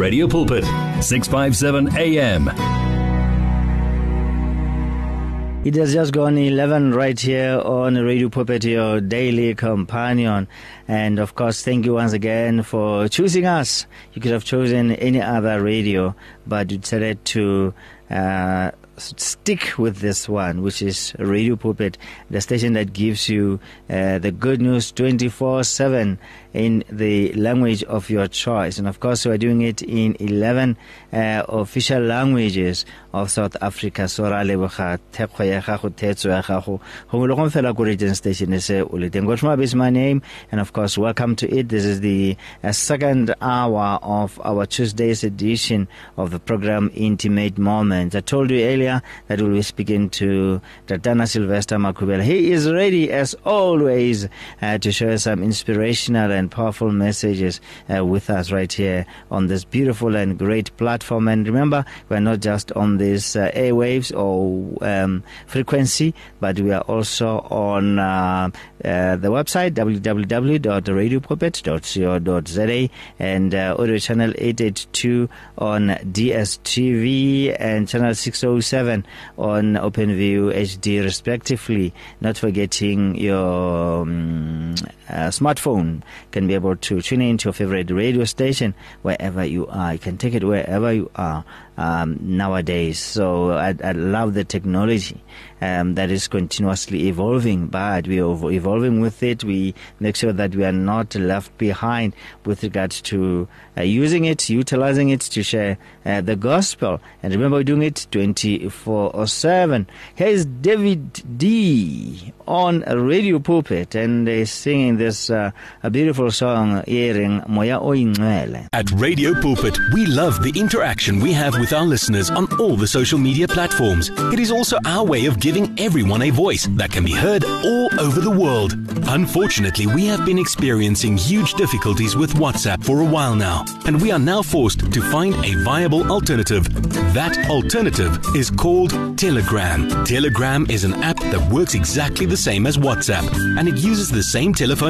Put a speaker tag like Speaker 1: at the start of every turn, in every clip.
Speaker 1: Radio Pulpit, 657 AM.
Speaker 2: It has just gone 11 right here on Radio Pulpit, your daily companion. And of course, thank you once again for choosing us. You could have chosen any other radio, but you decided to uh, stick with this one, which is Radio Pulpit, the station that gives you uh, the good news 24 7 in the language of your choice. And of course, we're doing it in 11 uh, official languages of South Africa. So ra leboga thekgo ya gago thetso ya gago go le go fela station is my name and of course welcome to it. This is the uh, second hour of our Tuesday's edition of the program Intimate Moments. I told you earlier that we'll be speaking to Tatana Sylvester Makhuvhele. He is ready as always uh, to share some inspirational and powerful messages uh, with us right here on this beautiful and great platform. And remember, we're not just on this uh, airwaves or um, frequency, but we are also on uh, uh, the website www.radiopulpit.co.za and uh, audio channel 882 on DSTV and channel 607 on OpenView HD respectively. Not forgetting your um, uh, smartphone can be able to tune into your favorite radio station wherever you are. You can take it wherever you are um, nowadays. So I, I love the technology um, that is continuously evolving, but we are evolving with it. We make sure that we are not left behind with regards to uh, using it, utilizing it to share uh, the gospel. And remember, we're doing it 24 7. Here's David D on a Radio Pulpit and uh, singing this uh, a beautiful song, Earing Moya Oingwele.
Speaker 1: At Radio Pulpit, we love the interaction we have with our listeners on all the social media platforms. It is also our way of giving everyone a voice that can be heard all over the world. Unfortunately, we have been experiencing huge difficulties with WhatsApp for a while now, and we are now forced to find a viable alternative. That alternative is called Telegram. Telegram is an app that works exactly the same as WhatsApp, and it uses the same telephone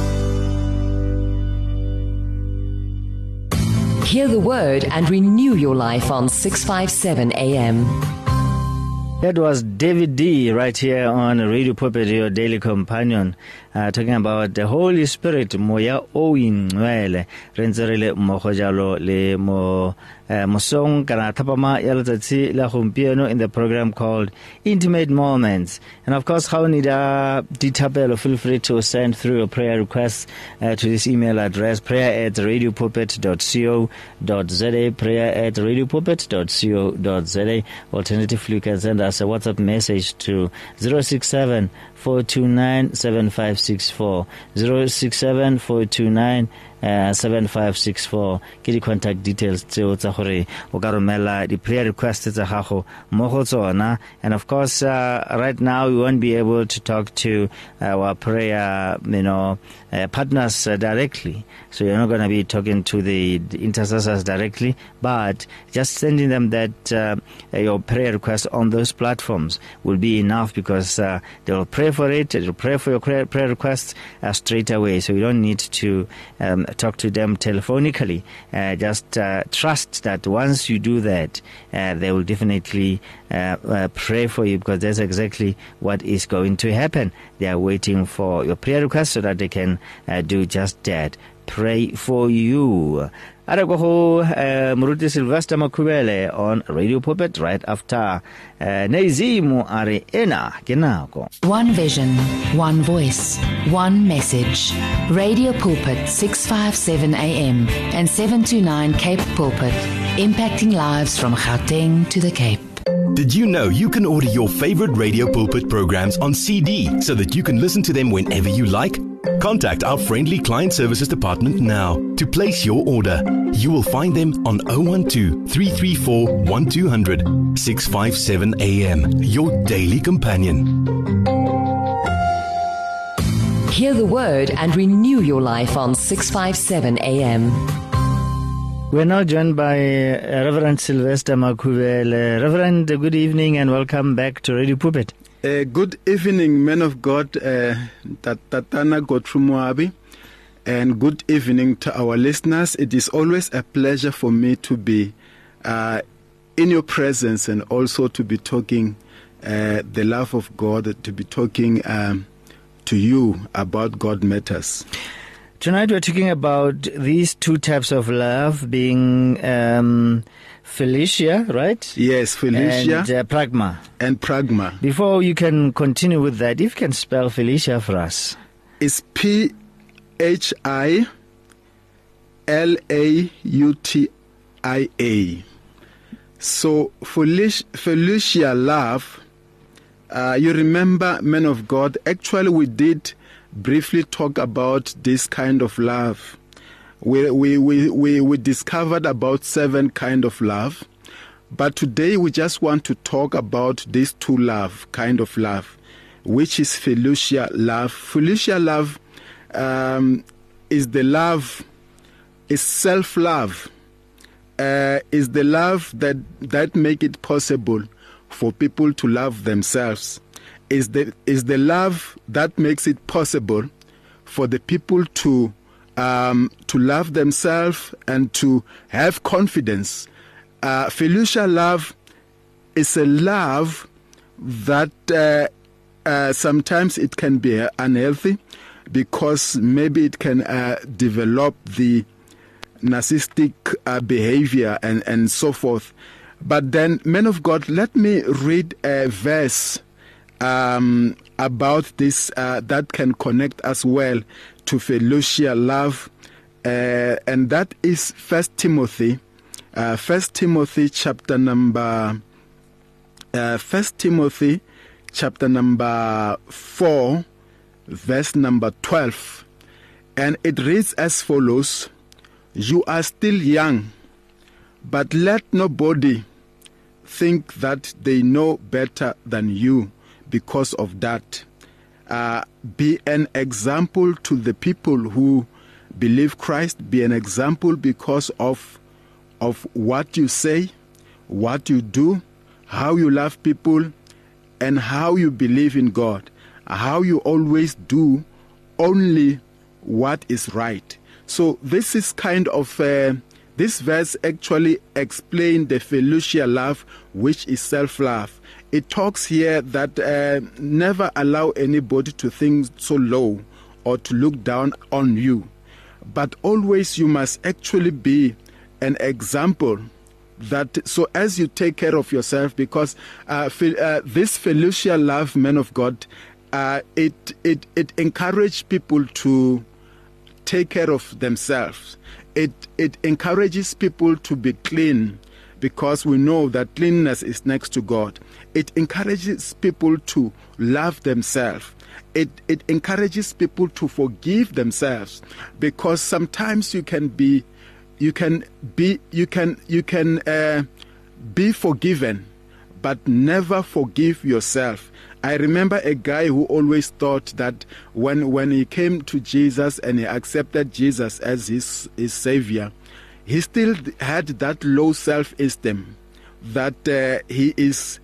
Speaker 3: Hear the word and renew your life on 657 AM.
Speaker 2: That was David D right here on Radio Pulpit, your daily companion, uh, talking about the Holy Spirit, moya o ingwele. Re ntse le mo uh, mosong kana thapama ya letsatsi la in the program called Intimate Moments. And of course, how need a dithapelo, feel free to send through your prayer requests uh, to this email address, prayer at radiopulpit.co.za, prayer at radiopulpit.co.za. Alternatively, you can send us a WhatsApp message to 067 429 7564 067 429 uh, 7564 ke di-contact details tseo tsa gore o ka romela di-prayer requests tsa gago mo go tsona. And of course uh, right now we won't be able to talk to our prayer you know uh, partners uh, directly. So you're not going to be talking to the, intercessors directly but just sending them that uh, your prayer request on those platforms will be enough because uh, they'll pray for it they'll pray for your prayer, prayer requests uh, straight away. So you don't need to um, talk to them telephonically. Uh, just uh, trust that once you do that, uh, they will definitely pray for you because that's exactly what is going to happen. They are waiting for your prayer request so that they can do just that. Pray for you. A re ko go uh, moruti sylvester makhuvhele on radio pulpit right after uh, neizimo a re ena ke nako
Speaker 3: One vision, one voice, one message. Radio Pulpit 657 AM and 729 Cape Pulpit, impacting lives from Gauteng to the Cape.
Speaker 1: Did you know you can order your favorite Radio Pulpit programs on CD so that you can listen to them whenever you like? Contact our friendly client services department now to place your order. You will find them on 012 334 1200 657 AM, your daily companion.
Speaker 4: Hear the word and renew your life on 657 AM.
Speaker 2: We're now joined by uh, Reverend Sylvester Makhuvhele. Reverend, good evening and welcome back to Radio Pulpit.
Speaker 5: Uh, good evening, men of God, uh, Tatana Godfrey Moabi, and good evening to our listeners. It is always a pleasure for me to be uh, in your presence and also to be talking uh, the love of God, to be talking um, to you about God matters.
Speaker 2: Tonight we're talking about these two types of love being um, Philautia, right?
Speaker 5: Yes, Philautia
Speaker 2: and uh, Pragma.
Speaker 5: And Pragma.
Speaker 2: Before you can continue with that, if you can spell Philautia for us.
Speaker 5: It's P H I L A U T I A. So Philautia, Philautia love. Uh, you remember, men of God. Actually, we did briefly talk about this kind of love. We, we, we, we, we discovered about seven kind of love. But today we just want to talk about these two love, kind of love, which is Philautia love. Philautia love um, is the love, is self-love, uh, is the love that, that make it possible for people to love themselves is the is the love that makes it possible for the people to um, to love themselves and to have confidence. Uh, Philautia love is a love that uh, uh, sometimes it can be unhealthy because maybe it can uh, develop the narcissistic uh, behavior and, and so forth. But then, men of God, let me read a verse um, about this uh, that can connect us well to Philautia love, uh, and that is First Timothy, uh, First Timothy chapter number, uh, First Timothy chapter number four, verse number twelve, and it reads as follows: You are still young, but let nobody think that they know better than you because of that. Uh, be an example to the people who believe Christ. Be an example because of of what you say, what you do, how you love people, and how you believe in God. How you always do only what is right. So this is kind of uh, this verse actually explain the Philautia love, which is self-love it talks here that uh, never allow anybody to think so low or to look down on you, but always you must actually be an example that so as you take care of yourself because uh, uh, this Philautia love man of God uh, it it it encourages people to take care of themselves. It it encourages people to be clean because we know that cleanliness is next to God. It encourages people to love themselves. It, it encourages people to forgive themselves because sometimes you can be you can be you can you can uh, be forgiven but never forgive yourself I remember a guy who always thought that when when he came to Jesus and he accepted Jesus as his his savior he still had that low self-esteem that uh, he is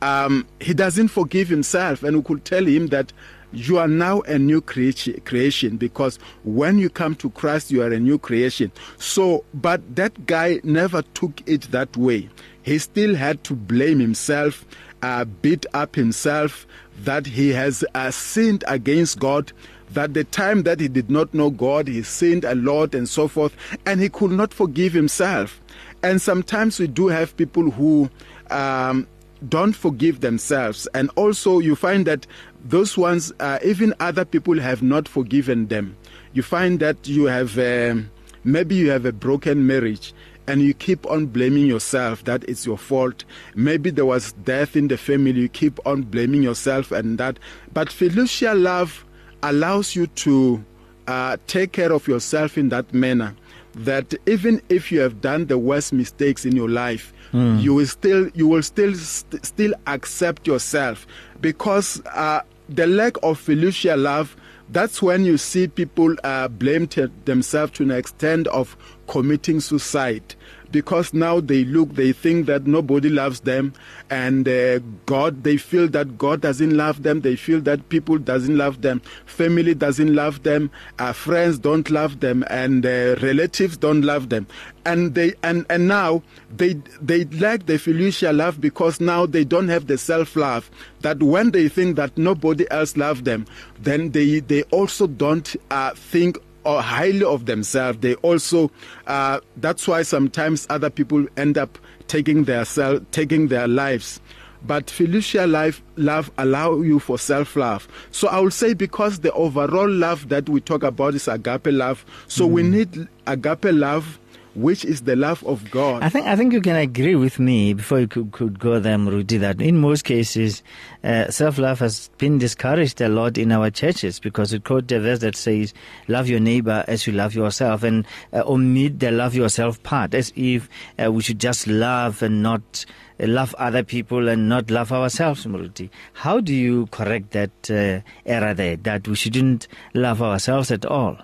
Speaker 5: um, he doesn't forgive himself. And we could tell him that you are now a new creation because when you come to Christ you are a new creation. So but that guy never took it that way. He still had to blame himself uh, beat up himself that he has uh, sinned against God that the time that he did not know God, he sinned a lot and so forth, and he could not forgive himself. And sometimes we do have people who um, don't forgive themselves. And also, you find that those ones, uh, even other people have not forgiven them. You find that you have, uh, maybe you have a broken marriage and you keep on blaming yourself that it's your fault. Maybe there was death in the family, you keep on blaming yourself and that. But Philautia love allows you to uh, take care of yourself in that manner that even if you have done the worst mistakes in your life, mm. you will still you will still st- still accept yourself because uh, the lack of filial love. That's when you see people uh, blame t- themselves to an extent of committing suicide because now they look, they think that nobody loves them, and uh, God, they feel that God doesn't love them. They feel that people doesn't love them, family doesn't love them, uh, friends don't love them, and uh, relatives don't love them, and they and and now they they lack the filial love because now they don't have the self love. That when they think that nobody else loves them, then they they also don't uh, think highly of themselves. They also uh, that's why sometimes other people end up taking their self, taking their lives. But filial life love allow you for self love. So I will say because the overall love that we talk about is agape love. So mm. we need agape love which is the love of God.
Speaker 2: I think I think you can agree with me before you could, could go there, Rudy, that in most cases, uh, self love has been discouraged a lot in our churches because it quote a verse that says, "Love your neighbor as you love yourself," and uh, omit the love yourself part, as if uh, we should just love and not uh, love other people and not love ourselves, Muruti. How do you correct that uh, error there, that we shouldn't love ourselves at all?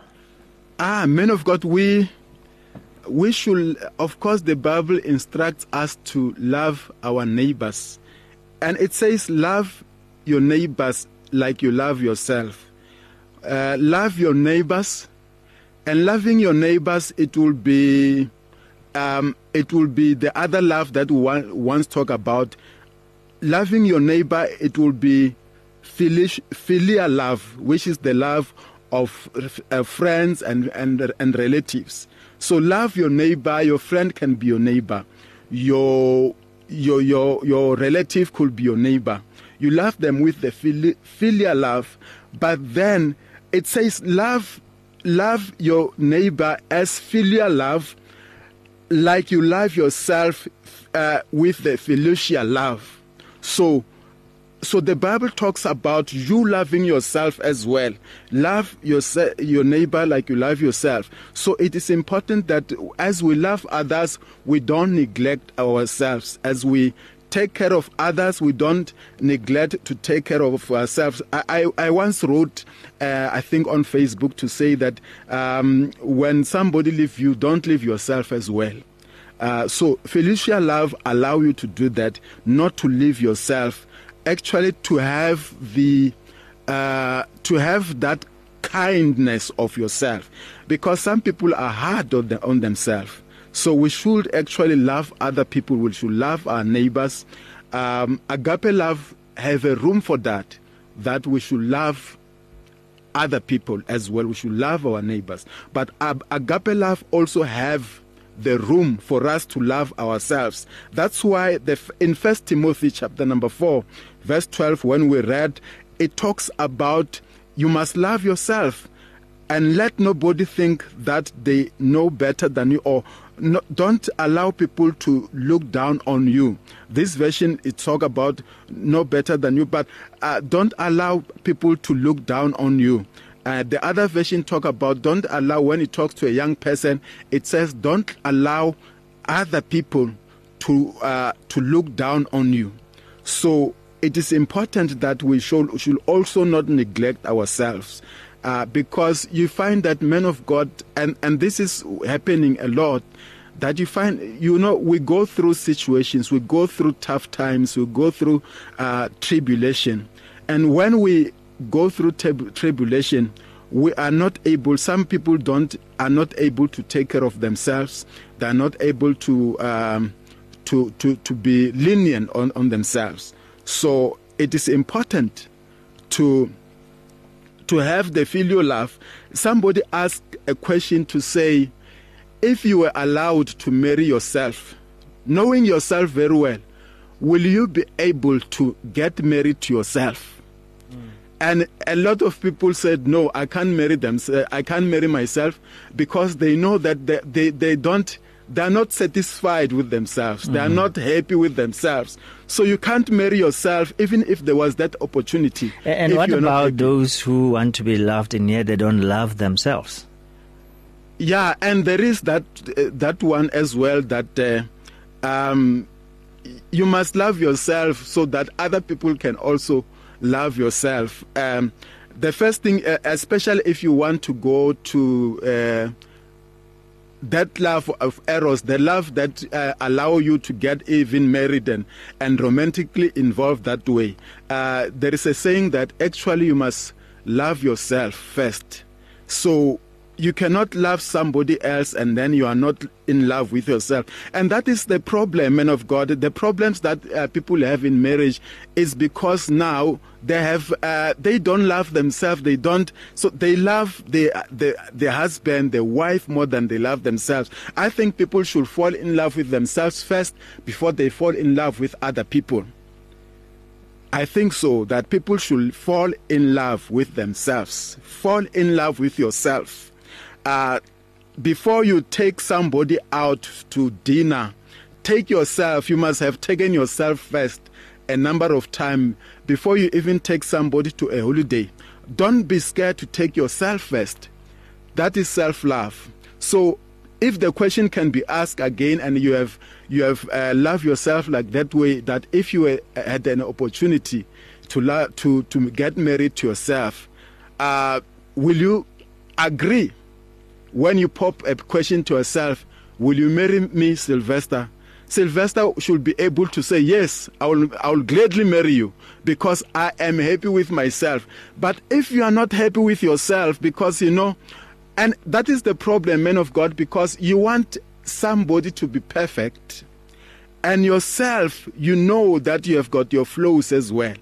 Speaker 5: Ah, men of God, we we should, of course, the Bible instructs us to love our neighbors. And it says, love your neighbors like you love yourself. Uh, love your neighbors. And loving your neighbors, it will be. Um, it will be the other love that we once talk about. Loving your neighbor, it will be filial love, which is the love of uh, friends and, and, and relatives. So love your neighbor. Your friend can be your neighbor. Your your your your relative could be your neighbor. You love them with the filial love, but then it says love love your neighbor as filial love, like you love yourself uh, with the filial love. So so the Bible talks about you loving yourself as well. Love your, your neighbor like you love yourself. So it is important that as we love others, we don't neglect ourselves. As we take care of others, we don't neglect to take care of ourselves. I, I, I once wrote, uh, I think on Facebook, to say that um, when somebody leaves you, don't leave yourself as well. Uh, so Philautia love allow you to do that, not to leave yourself actually to have the uh, to have that kindness of yourself. Because some people are hard on, the, on themselves. So we should actually love other people. We should love our neighbors. Um, agape love have a room for that that we should love other people as well. We should love our neighbors. But agape love also have the room for us to love ourselves. That's why the, in First Timothy chapter number 4, verse 12, when we read, it talks about you must love yourself and let nobody think that they know better than you or no, don't allow people to look down on you. This version it talk about know better than you, but uh, don't allow people to look down on you. Uh, the other version talk about don't allow when it talks to a young person. It says don't allow other people to uh, to look down on you. So it is important that we should should also not neglect ourselves. Uh, because you find that men of God, and, and this is happening a lot, that you find, you know, we go through situations, we go through tough times, we go through uh, tribulation. And when we go through tab- tribulation, we are not able. Some people don't are not able to take care of themselves. They are not able to um, to to to be lenient on on themselves. So it is important to to have the filial love. Somebody asked a question to say, if you were allowed to marry yourself, knowing yourself very well, will you be able to get married to yourself? And a lot of people said, no, I can't marry them. I can't marry myself because they know that they, they, they don't they are not satisfied with themselves. They are
Speaker 2: Mm-hmm.
Speaker 5: not happy with themselves. So you can't marry yourself even if there was that opportunity.
Speaker 2: And
Speaker 5: if
Speaker 2: what about those who want to be loved and yet they don't love themselves?
Speaker 5: Yeah, and there is that uh, that one as well that uh, um, you must love yourself so that other people can also love yourself. Um, the first thing, uh, especially if you want to go to uh, that love of eros, the love that uh, allow you to get even married and, and romantically involved that way. Uh, there is a saying that actually you must love yourself first. So you cannot love somebody else and then you are not in love with yourself. And that is the problem, men of God. The problems that uh, people have in marriage is because now they have uh, they don't love themselves. They don't so they love the the the husband, the wife more than they love themselves. I think people should fall in love with themselves first before they fall in love with other people. I think so that people should fall in love with themselves. Fall in love with yourself. Uh, before you take somebody out to dinner, take yourself. You must have taken yourself first a number of times before you even take somebody to a holiday. Don't be scared to take yourself first. That is self love. So if the question can be asked again and you have you have uh, loved yourself like that way that if you uh, had an opportunity to to to get married to yourself uh, will you agree when you pop a question to yourself will you marry me sylvester? Sylvester should be able to say yes i will i will gladly marry you because i am happy with myself. But if you are not happy with yourself because you know and that is the problem men of god because you want somebody to be perfect and yourself you know that you have got your flaws as well.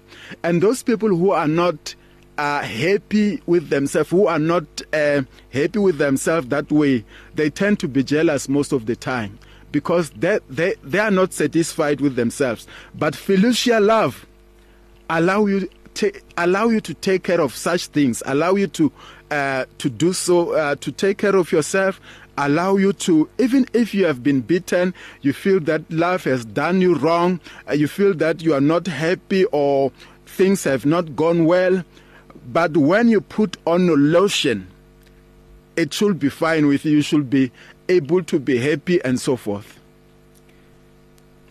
Speaker 5: And those people who are not uh, happy with themselves who are not uh, happy with themselves that way they tend to be jealous most of the time because they, they, they are not satisfied with themselves. But filial love allow you allow you to take care of such things. Allow you to uh, to do so uh, to take care of yourself. Allow you to even if you have been beaten you feel that life has done you wrong uh, you feel that you are not happy or things have not gone well but when you put on a lotion it should be fine with you. You should be able to be happy and so forth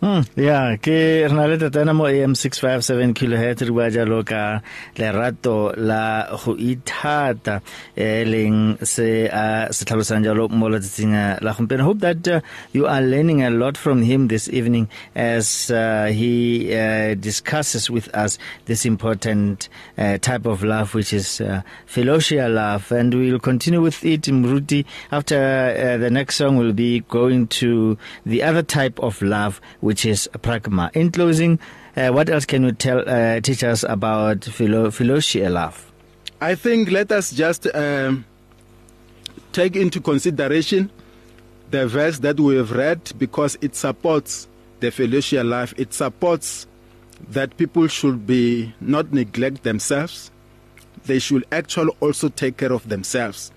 Speaker 2: Hmm, yeah, ke re na le tatana mo AM 657 kHz re bua jalo ka lerato la go ithata e leng se a se tlhalosang jalo mo letsatsing la gompieno hope that uh, you are learning a lot from him this evening as uh, he uh, discusses with us this important uh, type of love which is uh, filial love. And we'll continue with it Mruti. After uh, the next song we'll be going to the other type of love which is pragma. In closing, uh, what else can you tell uh, teach us about philo- filial love?
Speaker 5: I think let us just um, take into consideration the verse that we have read because it supports the filial life. It supports that people should be not neglect themselves. They should actually also take care of themselves.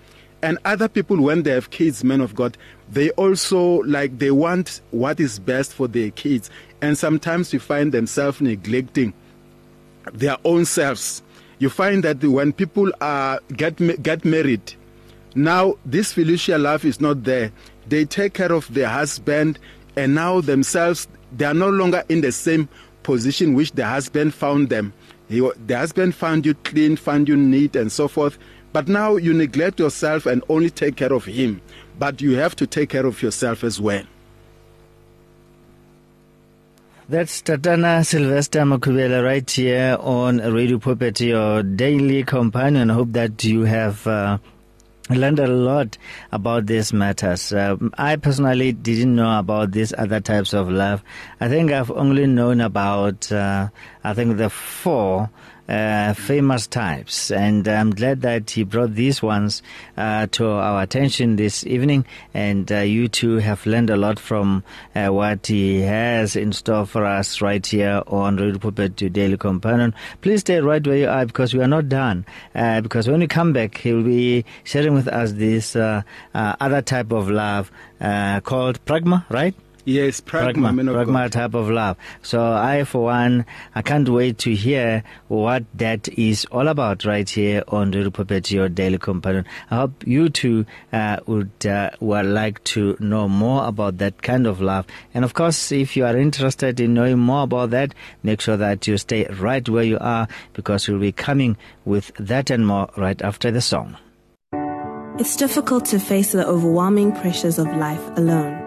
Speaker 5: And other people, when they have kids, men of God, they also like they want what is best for their kids. And sometimes you find themselves neglecting their own selves. You find that when people are get get married, now this filial love is not there. They take care of their husband, and now themselves they are no longer in the same position which the husband found them. He, the husband found you clean, found you neat, and so forth. But now you neglect yourself and only take care of him. But you have to take care of yourself as well.
Speaker 2: That's Tatana Sylvester Makhuvhele right here on Radio Pulpit, your daily companion. I hope that you have uh, learned a lot about these matters. Um, I personally didn't know about these other types of love. I think I've only known about, uh, I think the four uh, famous types. And I'm glad that he brought these ones uh, to our attention this evening. And uh, you two have learned a lot from uh, what he has in store for us right here on Radio Pulpit to Daily Companion. Please stay right where you are because we are not done. Uh, because when we come back, he'll be sharing with us this other type of love called pragma, right?
Speaker 5: Yes, pragma,
Speaker 2: pragma, pragma type of love. So I, for one, I can't wait to hear what that is all about right here on the Pulpit, your daily companion. I hope you too uh, would uh, would like to know more about that kind of love. And of course, if you are interested in knowing more about that, make sure that you stay right where you are because we'll be coming with that and more right after the song.
Speaker 6: It's difficult to face the overwhelming pressures of life alone.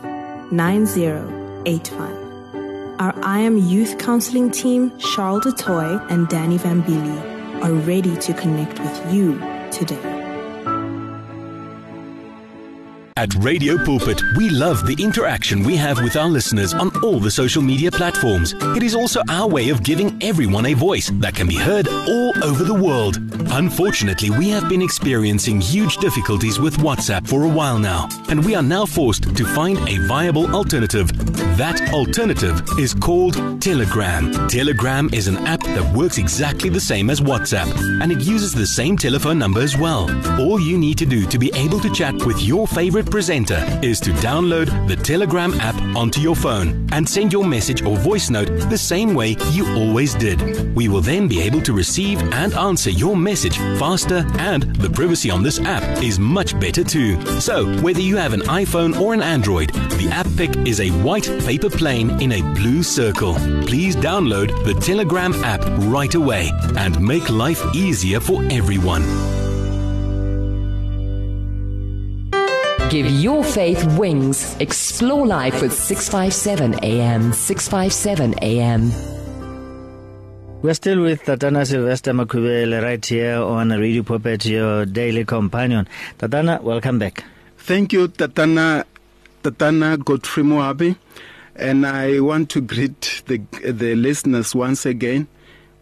Speaker 6: 9085. Our I Am Youth Counseling team, Charles du Toit and Danny Vambili, are ready to connect with you today.
Speaker 1: At Radio Pulpit, we love the interaction we have with our listeners on all the social media platforms. It is also our way of giving everyone a voice that can be heard all over the world. Unfortunately, we have been experiencing huge difficulties with WhatsApp for a while now, and we are now forced to find a viable alternative. That alternative is called Telegram. Telegram is an app that works exactly the same as WhatsApp, and it uses the same telephone number as well. All you need to do to be able to chat with your favorite presenter is to download the Telegram app onto your phone and send your message or voice note the same way you always did. We will then be able to receive and answer your message faster, and the privacy on this app is much better too. So, whether you have an iPhone or an Android, the app pic is a white paper plane in a blue circle. Please download the Telegram app right away and make life easier for everyone.
Speaker 4: Give your faith wings. Explore life with 657 AM. 657 AM.
Speaker 2: We're still with Tatana Sylvester Makhuvhele right here on Radio Pulpit, your daily companion. Tatana, welcome back.
Speaker 5: Thank you, Tatana, Tatana Godfrey Moabi. And I want to greet the, the listeners once again.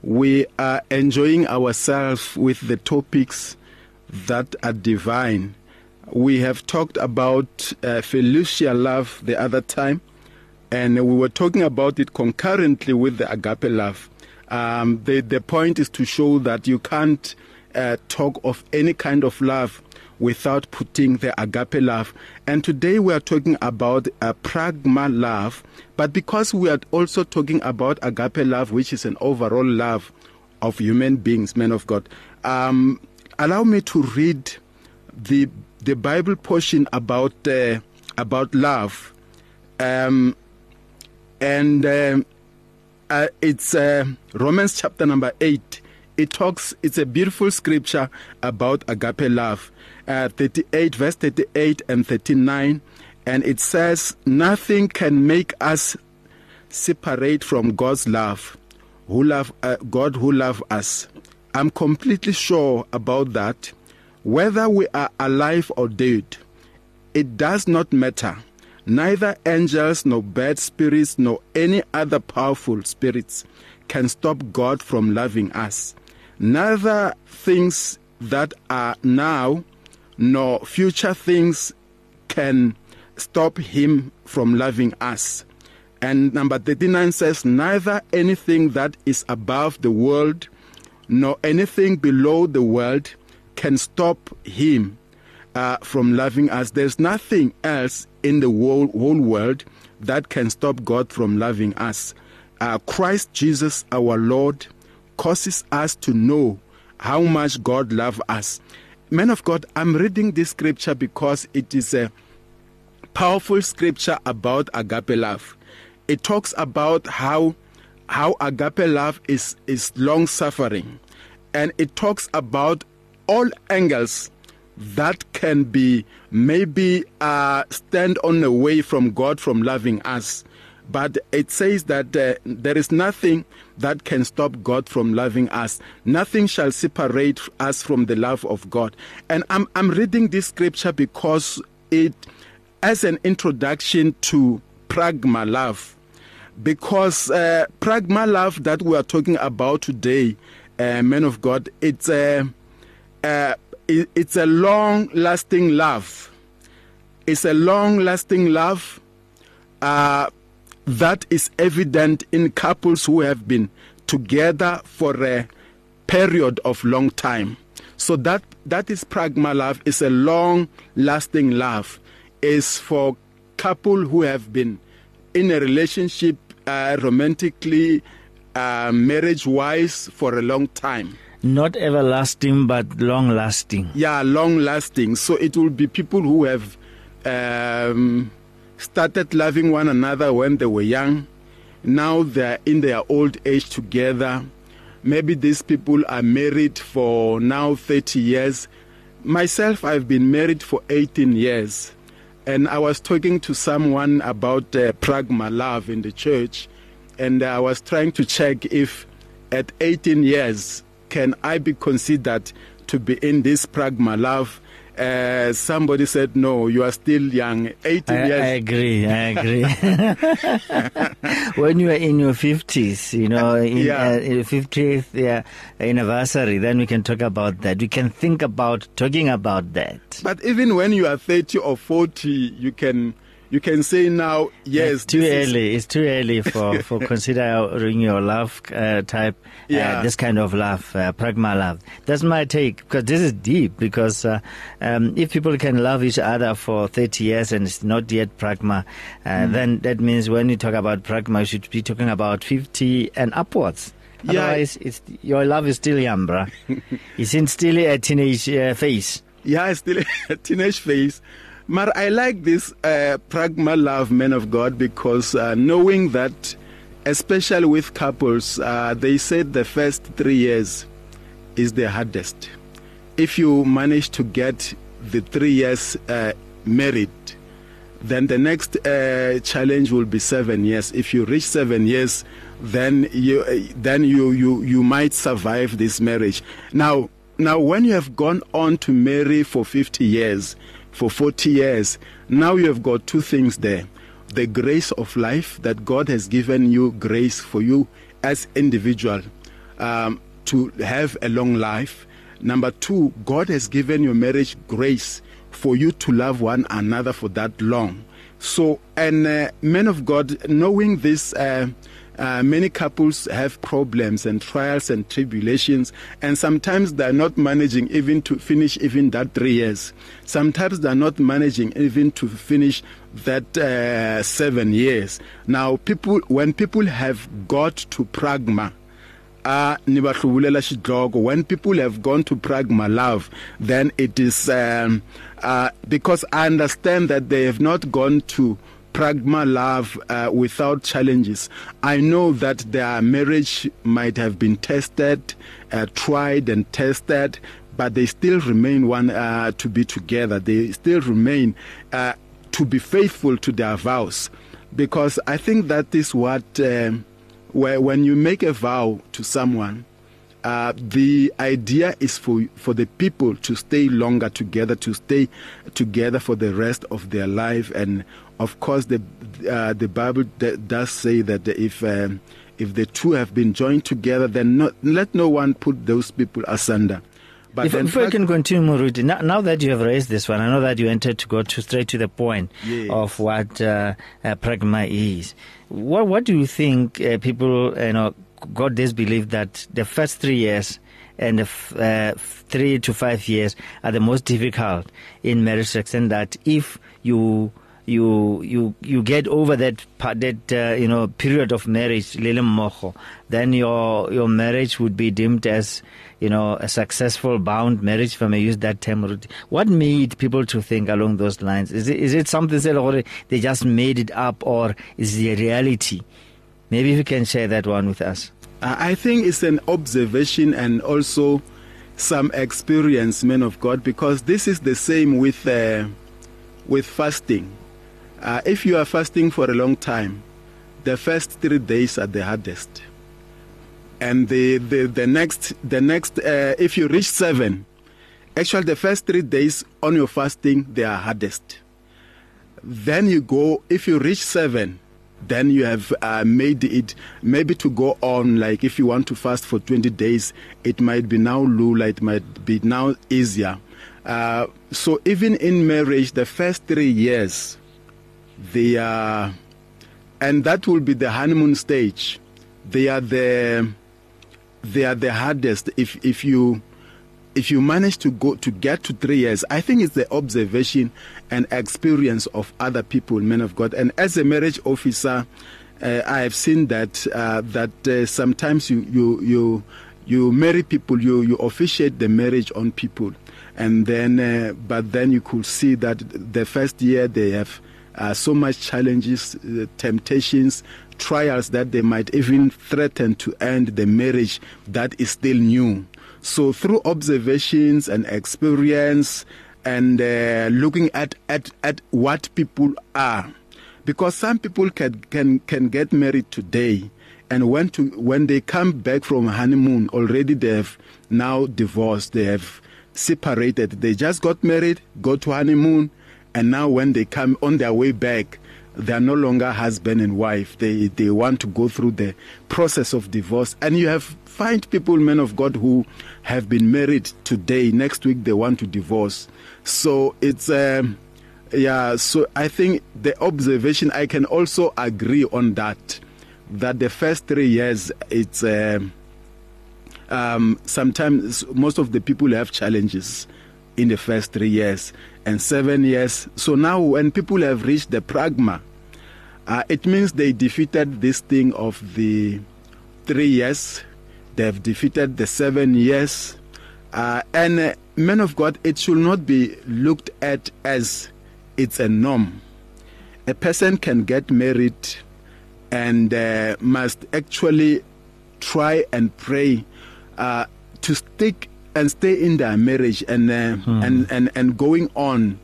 Speaker 5: We are enjoying ourselves with the topics that are divine we have talked about uh, Philautia love the other time, and we were talking about it concurrently with the agape love. Um, the, the point is to show that you can't uh, talk of any kind of love without putting the agape love. And today we are talking about a pragma love, but because we are also talking about agape love, which is an overall love of human beings, men of God, um, allow me to read the the Bible portion about uh, about love, um, and uh, uh, it's uh, Romans chapter number eight. It talks. It's a beautiful scripture about agape love, uh, thirty-eight verse thirty-eight and thirty-nine, and it says, "Nothing can make us separate from God's love, who love uh, God, who love us." I'm completely sure about that whether we are alive or dead, it does not matter. Neither angels, nor bad spirits, nor any other powerful spirits can stop God from loving us. Neither things that are now, nor future things can stop Him from loving us. And number 39 says, Neither anything that is above the world, nor anything below the world can stop him uh, from loving us. There's nothing else in the whole, whole world that can stop God from loving us. Uh, Christ Jesus, our Lord, causes us to know how much God loves us. Men of God, I'm reading this scripture because it is a powerful scripture about agape love. It talks about how how agape love is is long suffering, and it talks about all angles that can be maybe uh, stand on the way from God from loving us. But it says that uh, there is nothing that can stop God from loving us. Nothing shall separate us from the love of God. And I'm, I'm reading this scripture because it, as an introduction to pragma love, because uh, pragma love that we are talking about today, uh, men of God, it's a, uh, it, it's a long lasting love. It's a long lasting love. Uh, that is evident in couples who have been together for a period of long time. So that that is pragma love is a long lasting love is for couple who have been in a relationship uh, romantically uh, marriage wise for a long time
Speaker 2: not everlasting but long lasting
Speaker 5: yeah long lasting so it will be people who have um, started loving one another when they were young. Now they're in their old age together. Maybe these people are married for now 30 years. Myself, I've been married for 18 years. And I was talking to someone about uh, pragma love in the church. And I was trying to check if at 18 years, can I be considered to be in this pragma love? uh, somebody said, no, you are still young. 18
Speaker 2: I,
Speaker 5: years.
Speaker 2: I agree. I agree. when you are in your 50s, you know, in,
Speaker 5: Yeah.
Speaker 2: uh, in your 50th yeah, anniversary, then we can talk about that. We can think about talking about that.
Speaker 5: But even when you are 30 or 40, you can you can say now, yes,
Speaker 2: it's too
Speaker 5: this is-
Speaker 2: early. It's too early for for considering your love uh, type.
Speaker 5: Yeah.
Speaker 2: Uh, this kind of love, uh, pragma love. That's my take because this is deep. Because uh, um, if people can love each other for thirty years and it's not yet pragma, uh,
Speaker 5: Mm.
Speaker 2: then that means when you talk about pragma, you should be talking about fifty and upwards.
Speaker 5: Yeah.
Speaker 2: Otherwise, it's your love is still young, bruh. it's in still a teenage uh, phase.
Speaker 5: Yeah, it's still a teenage phase. But I like this uh, pragma love, man of God, because uh, knowing that, especially with couples, uh, they said the first three years is the hardest. If you manage to get the three years uh, married, then the next uh, challenge will be seven years. If you reach seven years, then you uh, then you, you you might survive this marriage. Now now when you have gone on to marry for 50 years, for 40 years, now you have got two things there. The grace of life that God has given you grace for you as individual um, to have a long life. Number two, God has given your marriage grace for you to love one another for that long. So, and uh, men of God, knowing this, uh, uh, many couples have problems and trials and tribulations, and sometimes they're not managing even to finish even that three years. Sometimes they're not managing even to finish that uh, seven years. Now, people, when people have got to pragma, uh, when people have gone to pragma love then it is um, uh, because i understand that they have not gone to pragma love uh, without challenges. I know that their marriage might have been tested uh, tried and tested but they still remain one uh, to be together. They still remain uh, to be faithful to their vows. Because i think that is what um, where when you make a vow to someone, uh, the idea is for for the people to stay longer together, to stay together for the rest of their life, and of course, the uh, the Bible d- does say that if um, if the two have been joined together, then not, let no one put those people asunder. But
Speaker 2: if, if I
Speaker 5: prag-
Speaker 2: can continue, Muruti, now, now that you have raised this one, I know that you entered to go to straight to the point
Speaker 5: Yes.
Speaker 2: of what uh, uh, pragma is. What, what do you think uh, people, you know, got this belief that the first three years and the f- uh, three to five years are the most difficult in marriage, the extent that if you you you you get over that that uh, you know period of marriage, then your your marriage would be deemed as you know a successful bound marriage. If I may use that term, what made people to think along those lines? Is it is it something that they just made it up, or is it a reality? Maybe you can share that one with us.
Speaker 5: Uh, I think it's an observation and also some experience, men of God, because this is the same with uh, with fasting. Uh, if you are fasting for a long time, the first three days are the hardest, and the the, the next the next uh, if you reach seven, actually the first three days on your fasting they are hardest. Then you go if you reach seven then you have uh, made it maybe to go on like if you want to fast for 20 days it might be now lula it might be now easier uh, so even in marriage the first three years they are and that will be the honeymoon stage. They are the they are the hardest. If if you if you manage to go to get to three years, I think it's the observation and experience of other people, men of God. And as a marriage officer, uh, I have seen that uh, that uh, sometimes you you you you marry people, you you officiate the marriage on people, and then uh, but then you could see that the first year they have uh, so much challenges, uh, temptations, trials that they might even threaten to end the marriage that is still new. So through observations and experience and uh, looking at, at, at what people are, because some people can, can, can get married today and when, to, when they come back from honeymoon, already they have now divorced, they have separated. They just got married, go to honeymoon, and now when they come on their way back, they are no longer husband and wife. They they want to go through the process of divorce. And you have find people, men of God, who have been married today. Next week they want to divorce. So it's um, yeah. So I think the observation I can also agree on that. That the first three years it's. Um, um, sometimes most of the people have challenges in the first three years and seven years. So now, when people have reached the pragma, uh, it means they defeated this thing of the three years, they've defeated the seven years. Uh, and uh, men of God, it should not be looked at as it's a norm. A person can get married and uh, must actually try and pray uh, to stick and stay in their marriage and uh, hmm. and, and and going on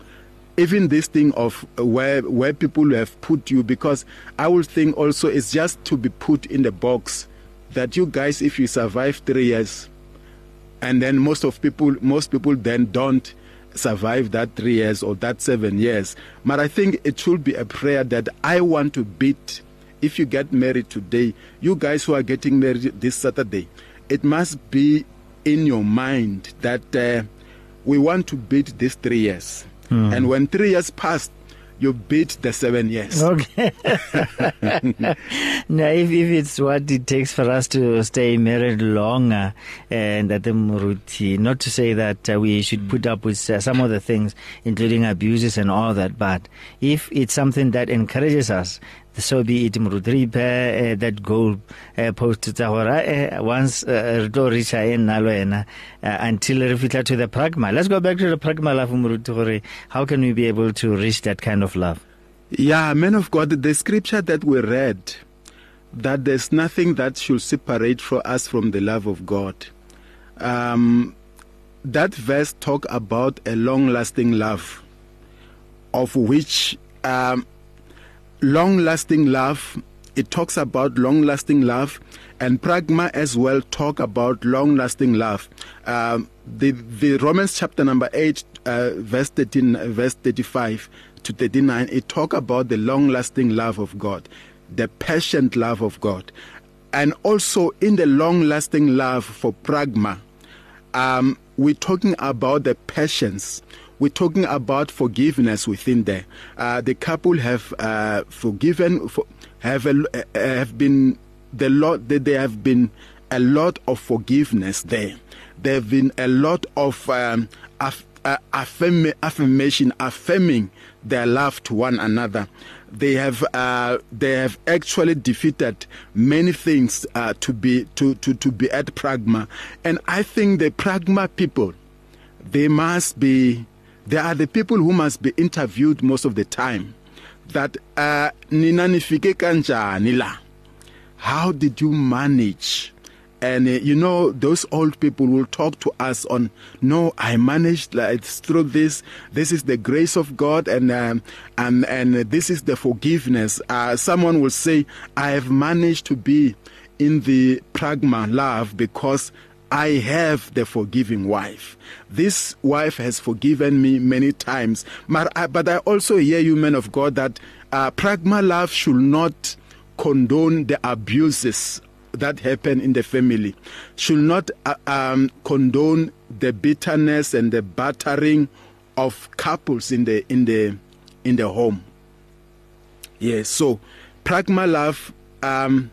Speaker 5: even this thing of where where people have put you because I will think also it's just to be put in the box that you guys if you survive 3 years and then most of people most people then don't survive that 3 years or that 7 years but I think it should be a prayer that I want to beat if you get married today you guys who are getting married this Saturday it must be in your mind that uh, we want to beat these 3 years Mm. And when three years passed, you beat the seven years.
Speaker 2: Okay. now, if, if it's what it takes for us to stay married longer, and that the muruti, not to say that uh, we should put up with uh, some of the things, including abuses and all that, but if it's something that encourages us, so be it mrudripe uh, that goal uh, post tsa gore uh, once re tlo reacha until re to the pragma. Let's go back to the pragma love moruti gore how can we be able to reach that kind of love?
Speaker 5: Yeah man of god the scripture that we read that there's nothing that should separate for us from the love of god. Um, that verse talk about a long lasting love of which um, long lasting love it talks about long lasting love and pragma as well talk about long lasting love. Um, the the Romans chapter number 8 uh, verse 13 verse 35 to 39 it talk about the long lasting love of God the patient love of God. And also in the long lasting love for pragma um, we're talking about the patience we're talking about forgiveness within there. Uh, the couple have uh, forgiven, for, have a, uh, have been the lot. that There have been a lot of forgiveness there. There have been a lot of um, uh, affirm, affirmation, affirming their love to one another. They have uh, they have actually defeated many things to be to, to, to be at pragma, and I think the pragma people they must be they are the people who must be interviewed most of the time that uh, nina nifike kanjani la how did you manage? And uh, you know, those old people will talk to us on, no, I managed like, through this. This is the grace of God, and um, and and this is the forgiveness. Uh, someone will say, I have managed to be in the pragma love because I have the forgiving wife. This wife has forgiven me many times. But I, but I also hear you, men of God, that uh, pragma love should not condone the abuses that happen in the family, should not uh, um, condone the bitterness and the battering of couples in the in the in the home. Yes, so pragma love. Um,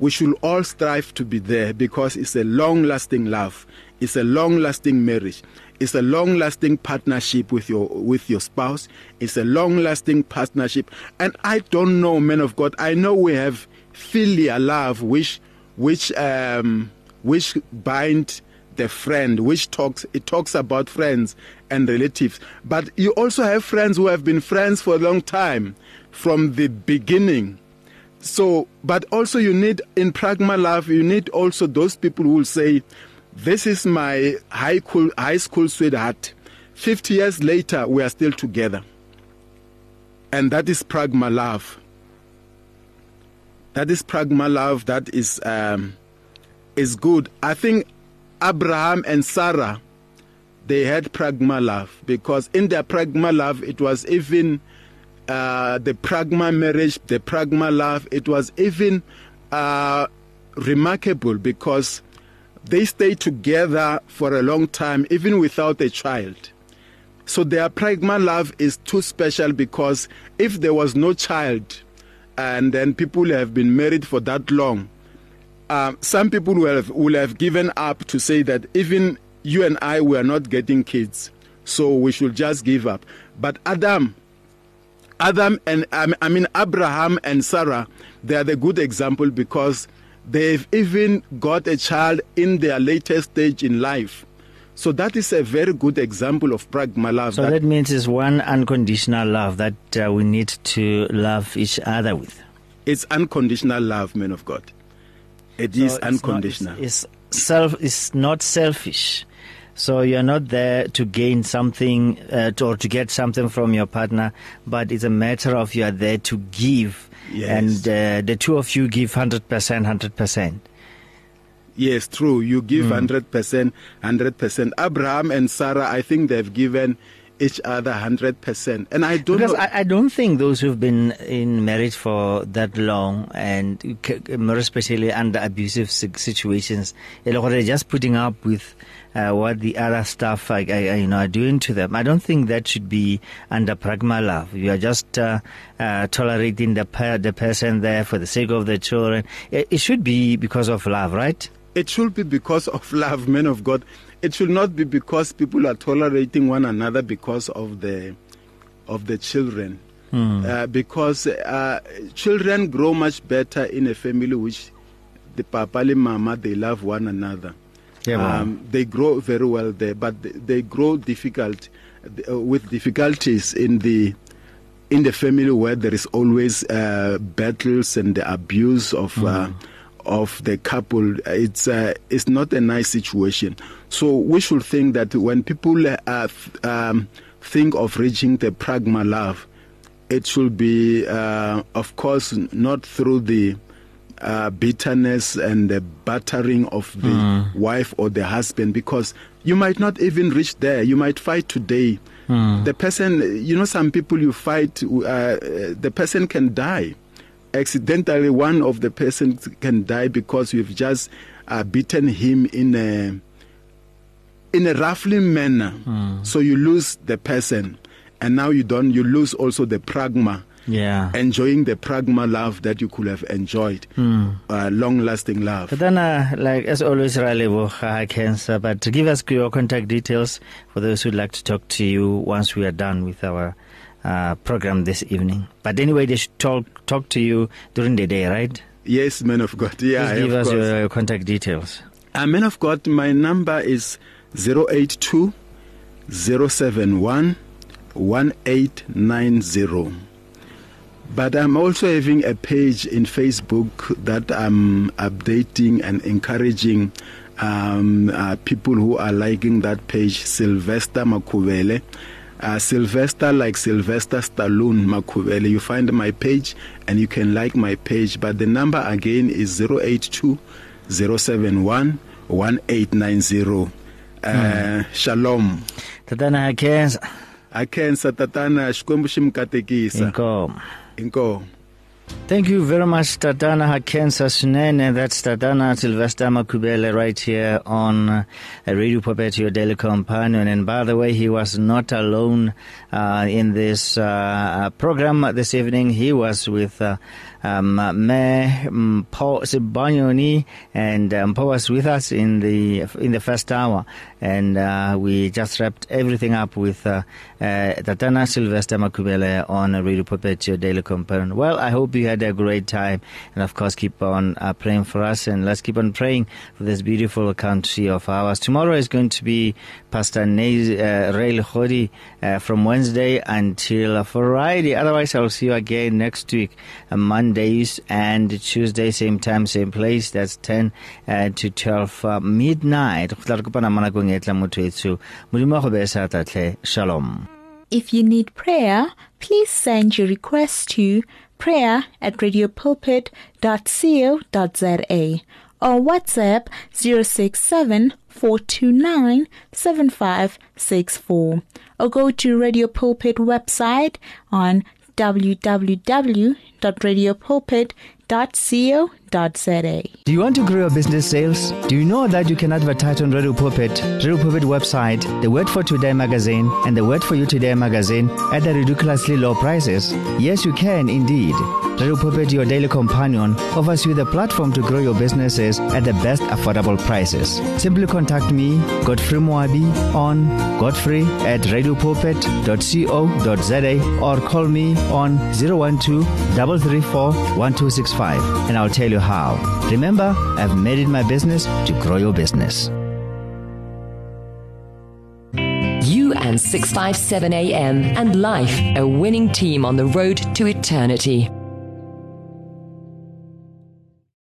Speaker 5: we should all strive to be there because it's a long lasting love, it's a long lasting marriage. It's a long-lasting partnership with your with your spouse. It's a long-lasting partnership, and I don't know, men of God. I know we have filial love, which which um, which bind the friend, which talks it talks about friends and relatives. But you also have friends who have been friends for a long time, from the beginning. So, but also you need in pragma love, you need also those people who will say, "This is my high school high school sweetheart." Fifty years later, we are still together, and that is pragma love. That is pragma love. That is um, is good. I think Abraham and Sarah they had pragma love because in their pragma love it was even uh, the pragma marriage, the pragma love, it was even uh, remarkable because they stayed together for a long time, even without a child. So their pragma love is too special because if there was no child, and then people have been married for that long, uh, some people will have, will have given up to say that even you and I were not getting kids, so we should just give up. But Adam Adam and I mean Abraham and Sarah, they are the good example because they've even got a child in their latest stage in life. So that is a very good example of pragma love.
Speaker 2: So that, that means it's one unconditional love that uh, we need to love each other with.
Speaker 5: It's unconditional love, man of God. It so is unconditional.
Speaker 2: Not, it's, it's self. It's not selfish. So you're not there to gain something uh, to, or to get something from your partner, but it's a matter of you are there to give.
Speaker 5: Yes.
Speaker 2: And uh, the two of you give 100%, 100%.
Speaker 5: Yes, true. You give mm. 100%, 100%. Abraham and Sarah, I think they've given each other 100%. And I don't
Speaker 2: because. I, I, don't think those who've been in marriage for that long and more especially under abusive situations, they're just putting up with uh, what the other stuff I, I, you know are doing to them. I don't think that should be under pragma love. You are just uh, uh, tolerating the per- the person there for the sake of the children. It, it should be because of love, right?
Speaker 5: It should be because of love, men of God. It should not be because people are tolerating one another because of the of the children.
Speaker 2: Hmm.
Speaker 5: Uh, because uh, children grow much better in a family which the papa and mama they love one another.
Speaker 2: Yeah, um,
Speaker 5: they grow very well there, but they grow difficult uh, with difficulties in the in the family where there is always uh, battles and the abuse of mm. uh, of the couple. It's uh, it's not a nice situation. So we should think that when people uh, um, think of reaching the pragma love, it should be, uh, of course, not through the uh, bitterness and the battering of the mm. wife or the husband because you might not even reach there. You might fight today.
Speaker 2: Mm.
Speaker 5: The person, you know, some people you fight, uh, the person can die. Accidentally, one of the persons can die because you've just uh, beaten him in a in a roughly manner.
Speaker 2: Mm.
Speaker 5: So you lose the person, and now you don't. You lose also the pragma
Speaker 2: yeah.
Speaker 5: enjoying the pragma love that you could have enjoyed,
Speaker 2: mm.
Speaker 5: uh, long-lasting love.
Speaker 2: But then, uh, like as always, Raleigh cancer. But give us your contact details for those who'd like to talk to you once we are done with our uh, program this evening. But anyway, they should talk talk to you during the day, right?
Speaker 5: Yes, man of God. Yeah,
Speaker 2: Please give us
Speaker 5: course.
Speaker 2: your contact details.
Speaker 5: Uh, man of God, my number is 082 071 1890. But I'm also having a page in Facebook that I'm updating and encouraging um, uh, people who are liking that page, Sylvester Makhuvhele. Uh, Sylvester, like Sylvester Stallone Makhuvhele. You find my page and you can like my page. But the number again is 082 071 1890. Uh, mm. Shalom.
Speaker 2: Tatana Hakensa.
Speaker 5: Hakensa tatana xikwembu xi mi katekisa.
Speaker 2: Inkomo.
Speaker 5: Inkomo.
Speaker 2: Thank you very much, Tatana Hakensa Sunene. That's Tatana Sylvester Makhuvhele right here on uh, Radio Pulpit, your daily companion. And by the way, he was not alone uh, in this uh, program this evening. He was with uh, um, Me Paul Sibanyoni and um, Paul was with us in the in the first hour, and uh, we just wrapped everything up with uh, Tatana Sylvester Makhuvhele on Radio your daily companion. Well, I hope you had a great time, and of course, keep on praying for us, and let's keep on praying for this beautiful country of ours. Tomorrow is going to be Pastor Nez, uh, uh, from Wednesday until Friday. Otherwise, I'll see you again next week, uh, Mondays and Tuesday, same time, same place. That's 10 uh, to 12 uh, midnight. Shalom.
Speaker 7: If you need prayer, please send your request to prayer at radiopulpit.co.za or WhatsApp 067 429 7564 or go to Radio Pulpit website on www.radiopulpit.co
Speaker 2: do you want to grow your business sales? Do you know that you can advertise on Radio Pulpit, Radio Pulpit website, the Word for Today magazine, and the Word for You Today magazine at the ridiculously low prices? Yes, you can indeed. Radio Pulpit, your daily companion, offers you the platform to grow your businesses at the best affordable prices. Simply contact me, Godfrey Moabi, on godfrey at radiopulpit.co.za or call me on 012 334 1265 and I'll tell you how. Remember, I've made it my business to grow your business.
Speaker 4: You and 657 AM and life, a winning team on the road to eternity.